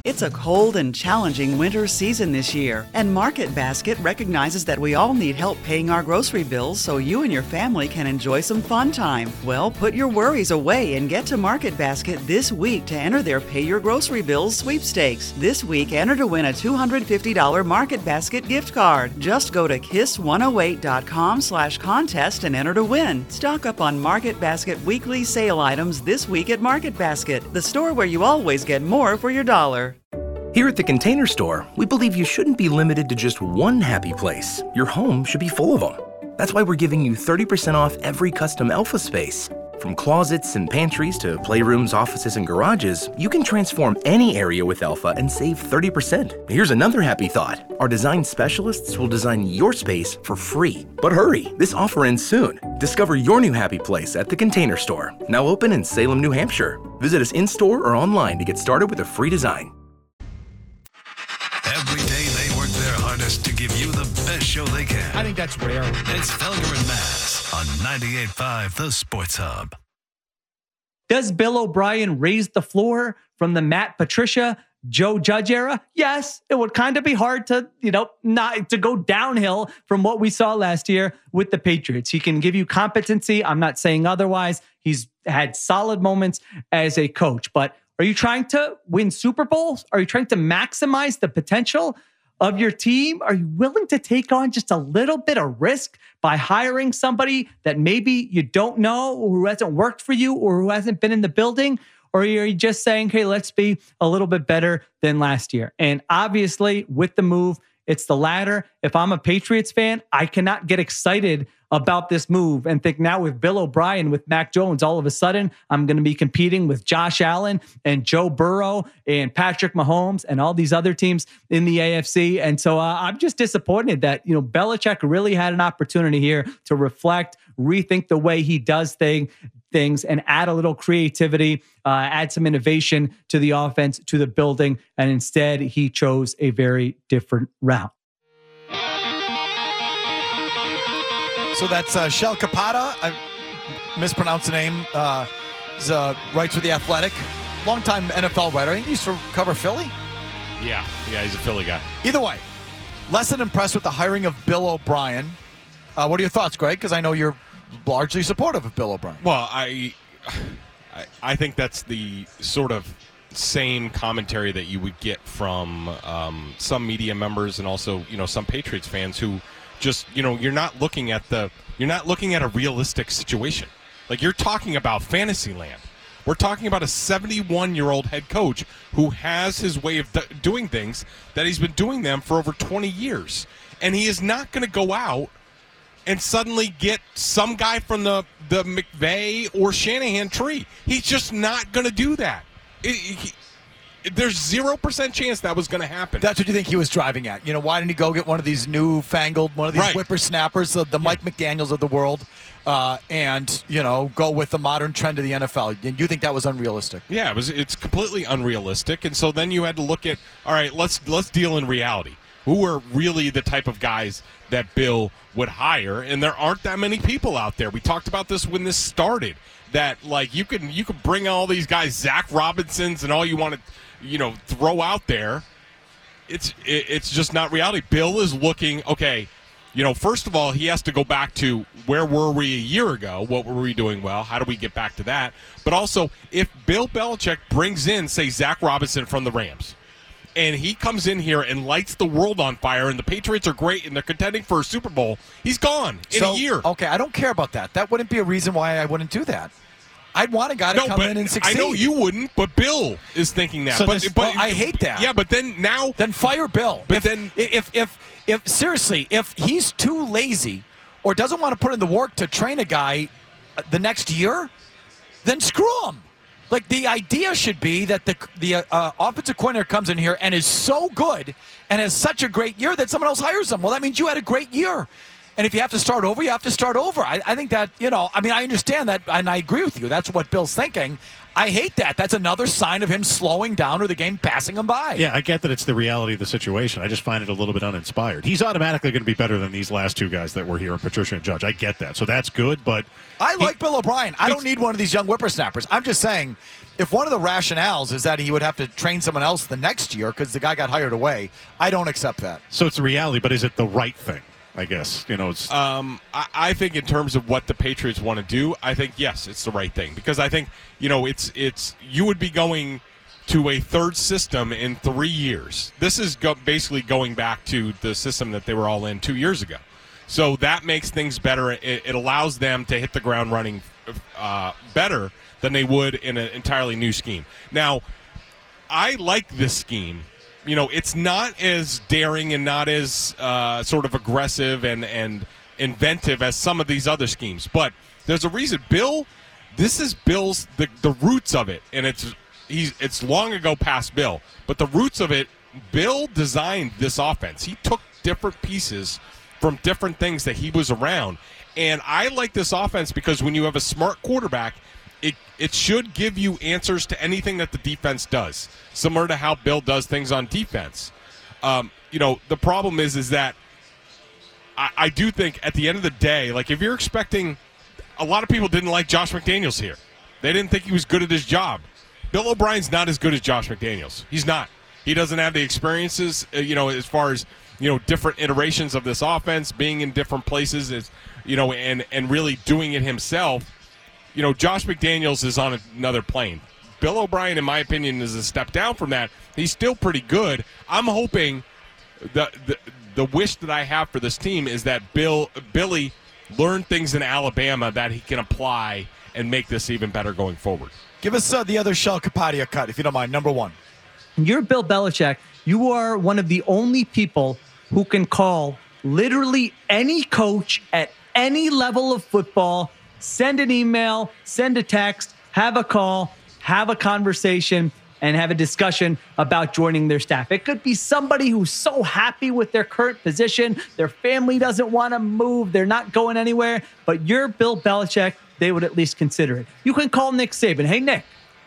It's a cold and challenging winter season this year, and Market Basket recognizes that we all need help paying our grocery bills so you and your family can enjoy some fun time. Well, put your worries away and get to Market Basket this week to enter their Pay Your Grocery Bills sweepstakes. This week, enter to win a $250 Market Basket gift card. Just go to kiss108.com slash contest and enter to win. Stock up on Market Basket weekly sale items this week at Market Basket, the store where you always get more for your dollar. Here at the Container Store, we believe you shouldn't be limited to just one happy place. Your home should be full of them. That's why we're giving you 30% off every custom Elfa space. From closets and pantries to playrooms, offices, and garages, you can transform any area with Elfa and save 30%. Here's another happy thought our design specialists will design your space for free. But hurry, this offer ends soon. Discover your new happy place at the Container Store, now open in Salem, New Hampshire. Visit us in store or online to get started with a free design. Give you the best show they can. I think that's rare. It's Felger and Mazz on 98.5 The Sports Hub. Does Bill O'Brien raise the floor from the Matt Patricia, Joe Judge era? Yes, it would kind of be hard to, you know, not to go downhill from what we saw last year with the Patriots. He can give you competency. I'm not saying otherwise. He's had solid moments as a coach, but are you trying to win Super Bowls? Are you trying to maximize the potential of your team? Are you willing to take on just a little bit of risk by hiring somebody that maybe you don't know or who hasn't worked for you or who hasn't been in the building? Or are you just saying, hey, let's be a little bit better than last year? And obviously, with the move, it's the latter. If I'm a Patriots fan, I cannot get excited about this move and think now with Bill O'Brien, with Mac Jones, all of a sudden I'm going to be competing with Josh Allen and Joe Burrow and Patrick Mahomes and all these other teams in the AFC. And so uh, I'm just disappointed that, you know, Belichick really had an opportunity here to reflect, rethink the way he does thing, things and add a little creativity, uh, add some innovation to the offense, to the building. And instead, he chose a very different route. So that's uh, Sheil Kapadia. I mispronounced the name. Uh, he's uh, writes for The Athletic. Longtime NFL writer. I think he used to cover Philly. Yeah, yeah, he's a Philly guy. Either way, less than impressed with the hiring of Bill O'Brien. Uh, what are your thoughts, Greg? Because I know you're largely supportive of Bill O'Brien. Well, I, I, I think that's the sort of same commentary that you would get from um, some media members and also you know some Patriots fans who just you know you're not looking at the you're not looking at a realistic situation. Like you're talking about fantasy land. We're talking about a 71 year old head coach who has his way of d- doing things that he's been doing them for over 20 years. And he is not going to go out and suddenly get some guy from the, the McVay or Shanahan tree. He's just not going to do that. It- he- there's 0% chance that was going to happen. That's what you think he was driving at. You know, why didn't he go get one of these newfangled, one of these Right. whippersnappers, the, the Mike McDaniels of the world, uh, and, you know, go with the modern trend of the NFL? And you think that was unrealistic? Yeah, it was. It's completely unrealistic, and so then you had to look at. All right, let's let's deal in reality. Who are really the type of guys that Bill would hire? And there aren't that many people out there. We talked about this when this started. That like you can you can bring all these guys, Zac Robinsons, and all you want to, you know, throw out there. It's it, it's just not reality. Bill is looking okay. You know, first of all, he has to go back to where were we a year ago? What were we doing well? How do we get back to that? But also, if Bill Belichick brings in, say, Zac Robinson from the Rams, and he comes in here and lights the world on fire, and the Patriots are great and they're contending for a Super Bowl, he's gone in So, a year. Okay, I don't care about that. That wouldn't be a reason why I wouldn't do that. I'd want a guy to No, come in and succeed. I know you wouldn't, but Bill is thinking that. So but, this- but well, I hate that. Yeah, but then now, then fire Bill. But if, then, if if if seriously, if he's too lazy or doesn't want to put in the work to train a guy uh, the next year, then screw him. Like the idea should be that the the uh, offensive coordinator comes in here and is so good and has such a great year that someone else hires him. Well, that means you had a great year. And if you have to start over, you have to start over. I, I think that, you know, I mean, I understand that and I agree with you. That's what Bill's thinking. I hate that. That's another sign of him slowing down or the game passing him by. Yeah, I get that it's the reality of the situation. I just find it a little bit uninspired. He's automatically going to be better than these last two guys that were here, Patricia and Judge. I get that. So that's good, but I like Bill O'Brien. I don't need one of these young whippersnappers. I'm just saying, if one of the rationales is that he would have to train someone else the next year because the guy got hired away, I don't accept that. so it's the reality, but is it the right thing? I guess. You know, it's Um, I, I think in terms of what the Patriots want to do, I think yes, it's the right thing because I think you know it's it's you would be going to a third system in three years. This is go- basically going back to the system that they were all in two years ago. So that makes things better. It, it allows them to hit the ground running uh, better than they would in an entirely new scheme. Now, I like this scheme. You know, it's not as daring and not as uh, sort of aggressive and and inventive as some of these other schemes. But there's a reason. Bill, this is Bill's the the roots of it, and it's he's it's long ago past Bill. But the roots of it, Bill designed this offense. He took different pieces from different things that he was around. And I like this offense because when you have a smart quarterback, it it should give you answers to anything that the defense does, similar to how Bill does things on defense. Um, you know, the problem is is that I, I do think at the end of the day, like if you're expecting, a lot of people didn't like Josh McDaniels here. They didn't think he was good at his job. Bill O'Brien's not as good as Josh McDaniels. He's not. He doesn't have the experiences, uh, you know, as far as you know, different iterations of this offense, being in different places, is you know, and and really doing it himself. You know, Josh McDaniels is on another plane. Bill O'Brien, in my opinion, is a step down from that. He's still pretty good. I'm hoping the the, the wish that I have for this team is that Bill Billy learned things in Alabama that he can apply and make this even better going forward. Give us uh, the other Sheil Kapadia cut, if you don't mind. Number one. You're Bill Belichick. You are one of the only people who can call literally any coach at any level of football, send an email, send a text, have a call, have a conversation, and have a discussion about joining their staff. It could be somebody who's so happy with their current position, their family doesn't want to move, they're not going anywhere, but you're Bill Belichick, they would at least consider it. You can call Nick Saban. Hey, Nick,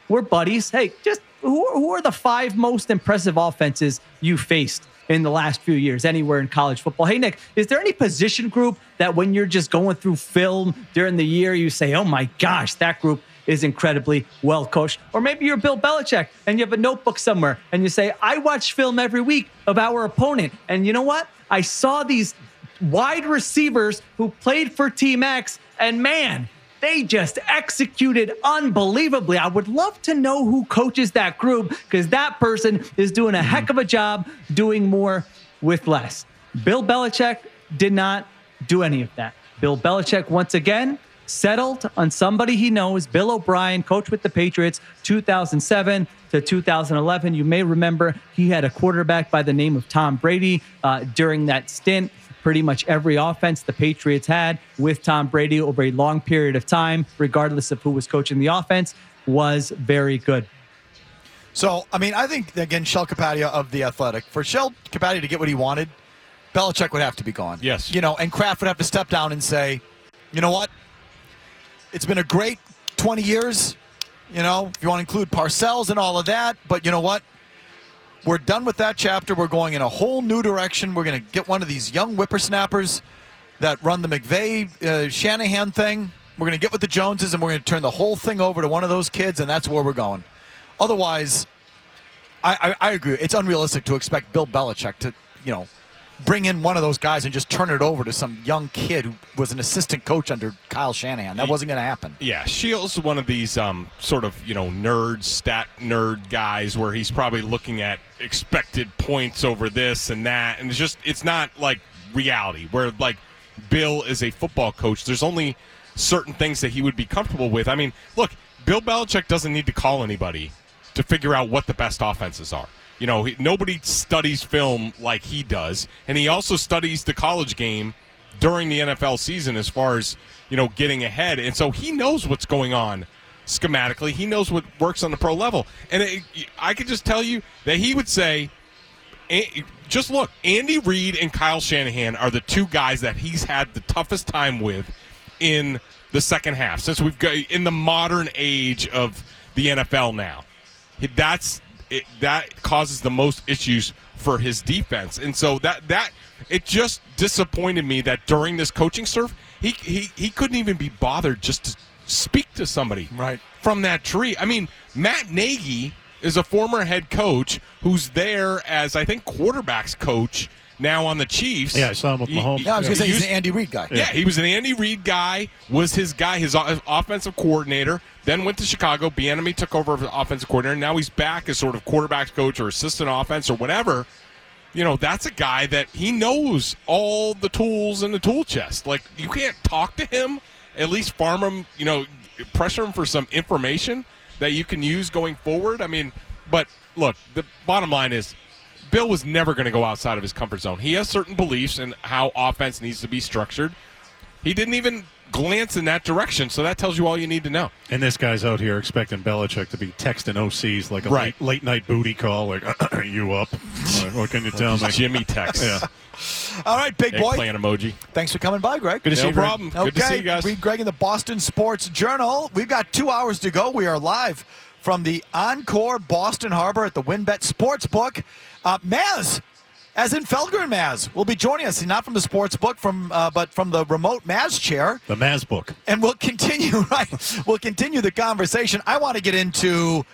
we're buddies. Hey, just who, who are the five most impressive offenses you faced in the last few years anywhere in college football? Hey, Nick, is there any position group that when you're just going through film during the year, you say, oh my gosh, that group is incredibly well coached? Or maybe you're Bill Belichick and you have a notebook somewhere and you say, I watch film every week of our opponent. And you know what? I saw these wide receivers who played for Team X, and man, they just executed unbelievably. I would love to know who coaches that group because that person is doing a heck of a job doing more with less. Bill Belichick did not do any of that. Bill Belichick, once again, settled on somebody he knows. Bill O'Brien, coach with the Patriots 2007 to 2011. You may remember he had a quarterback by the name of Tom Brady uh, during that stint. Pretty much every offense the Patriots had with Tom Brady over a long period of time, regardless of who was coaching the offense, was very good. So, I mean, I think, again, Sheil Kapadia of The Athletic, for Sheil Kapadia to get what he wanted, Belichick would have to be gone. Yes. You know, and Kraft would have to step down and say, you know what? It's been a great 20 years, you know, if you want to include Parcells and all of that, but you know what? We're done with that chapter. We're going in a whole new direction. We're going to get one of these young whippersnappers that run the McVay uh, Shanahan thing. We're going to get with the Joneses and we're going to turn the whole thing over to one of those kids, and that's where we're going. Otherwise, I, I, I agree. It's unrealistic to expect Bill Belichick to, you know, bring in one of those guys and just turn it over to some young kid who was an assistant coach under Kyle Shanahan. That wasn't going to happen. Yeah, Shields one of these um, sort of you know nerd stat nerd guys where he's probably looking at expected points over this and that, and it's just it's not like reality where like Bill is a football coach. There's only certain things that he would be comfortable with. I mean, look, Bill Belichick doesn't need to call anybody to figure out what the best offenses are. You know, he, nobody studies film like he does, and he also studies the college game during the NFL season as far as you know getting ahead, and so he knows what's going on schematically. He knows what works on the pro level, and it, I could just tell you that he would say, just look, Andy Reid and Kyle Shanahan are the two guys that he's had the toughest time with in the second half since we've got in the modern age of the NFL now. That's it, that causes the most issues for his defense, and so that that it just disappointed me that during this coaching surf, he he he couldn't even be bothered just to speak to somebody right from that tree. I mean, Matt Nagy is a former head coach who's there as I think quarterbacks coach now on the Chiefs. Yeah, I saw him with He- Mahomes. he- Yeah, I was going to say he he's an Andy Reid guy. yeah, he was an Andy Reid guy. Was his guy, his offensive coordinator. Then went to Chicago. Bieniemy took over as offensive coordinator. Now he's back as sort of quarterbacks coach or assistant offense or whatever. You know, that's a guy that he knows all the tools in the tool chest. Like you can't talk to him. At least farm him. You know, pressure him for some information that you can use going forward. I mean, but look, the bottom line is Bill was never going to go outside of his comfort zone. He has certain beliefs in how offense needs to be structured. He didn't even glance in that direction, so that tells you all you need to know. And this guy's out here expecting Belichick to be texting OCs like a Right. late, late night booty call. Like, are you up? What- What can you tell me? Jimmy text. Yeah. All right, big boy. Eggplant emoji. Thanks for coming by, Greg. Good to no see you, Greg. problem. Good to okay, see you guys. Read Greg in the Boston Sports Journal. We've got two hours to go. We are live from the Encore Boston Harbor at the WinBet Sportsbook. Uh, Mazz, as in Felger Mazz, will be joining us, not from the sports book, from uh, but from the remote Mazz chair. The Mazz book. And we'll continue, right? We'll continue the conversation. I want to get into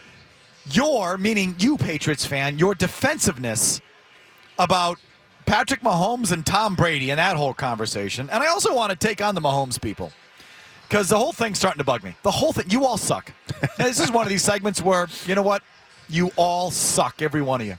your, meaning you, Patriots fan, your defensiveness about Patrick Mahomes and Tom Brady and that whole conversation. And I also want to take on the Mahomes people because the whole thing's starting to bug me. The whole thing, you all suck. This is one of these segments where, you know what? You all suck, every one of you.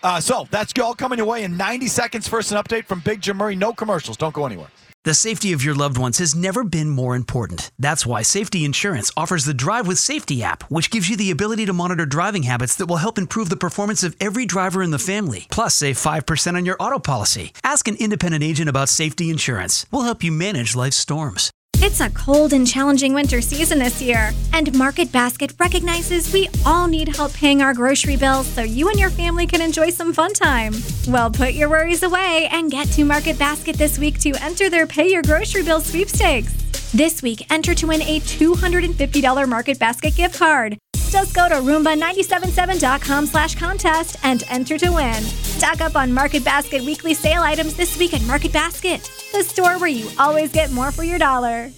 Uh, so that's all coming your way in 90 seconds. First, an update from Big Jim Murray. No commercials. Don't go anywhere. The safety of your loved ones has never been more important. That's why Safety Insurance offers the Drive with Safety app, which gives you the ability to monitor driving habits that will help improve the performance of every driver in the family. Plus, save 5% on your auto policy. Ask an independent agent about safety insurance. We'll help you manage life's storms. It's a cold and challenging winter season this year, and Market Basket recognizes we all need help paying our grocery bills so you and your family can enjoy some fun time. Well, put your worries away and get to Market Basket this week to enter their Pay Your Grocery Bill sweepstakes. This week, enter to win a $250 Market Basket gift card. Just go to Rumba977.com slash contest and enter to win. Stock up on Market Basket weekly sale items this week at Market Basket, the store where you always get more for your dollar.